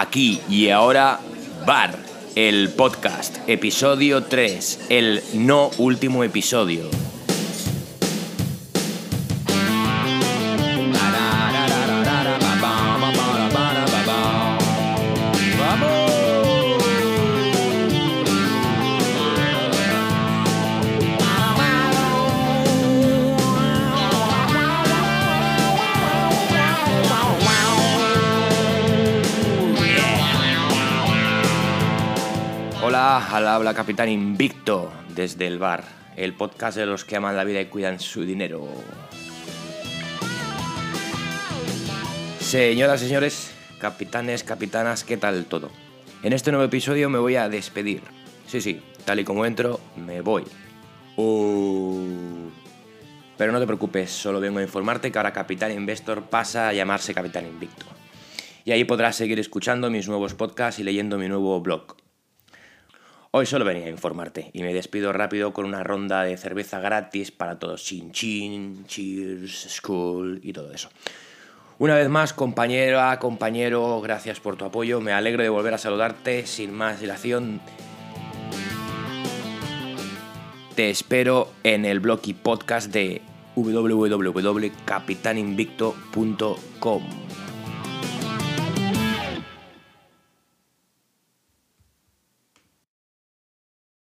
Aquí y ahora, Bar, el podcast, episodio 3, el no último episodio. Hola, al habla Capitán Invicto desde el bar, el podcast de los que aman la vida y cuidan su dinero. Señoras y señores, capitanes, capitanas, ¿qué tal todo? En este nuevo episodio me voy a despedir. Sí, sí, tal y como entro, me voy. Uh. Pero no te preocupes, solo vengo a informarte que ahora Capitán Investor pasa a llamarse Capitán Invicto. Y ahí podrás seguir escuchando mis nuevos podcasts y leyendo mi nuevo blog. Hoy solo venía a informarte y me despido rápido con una ronda de cerveza gratis para todos. Chin chin, cheers, school y todo eso. Una vez más, compañera, compañero, gracias por tu apoyo. Me alegro de volver a saludarte sin más dilación. Te espero en el blog y podcast de www.capitaninvicto.com.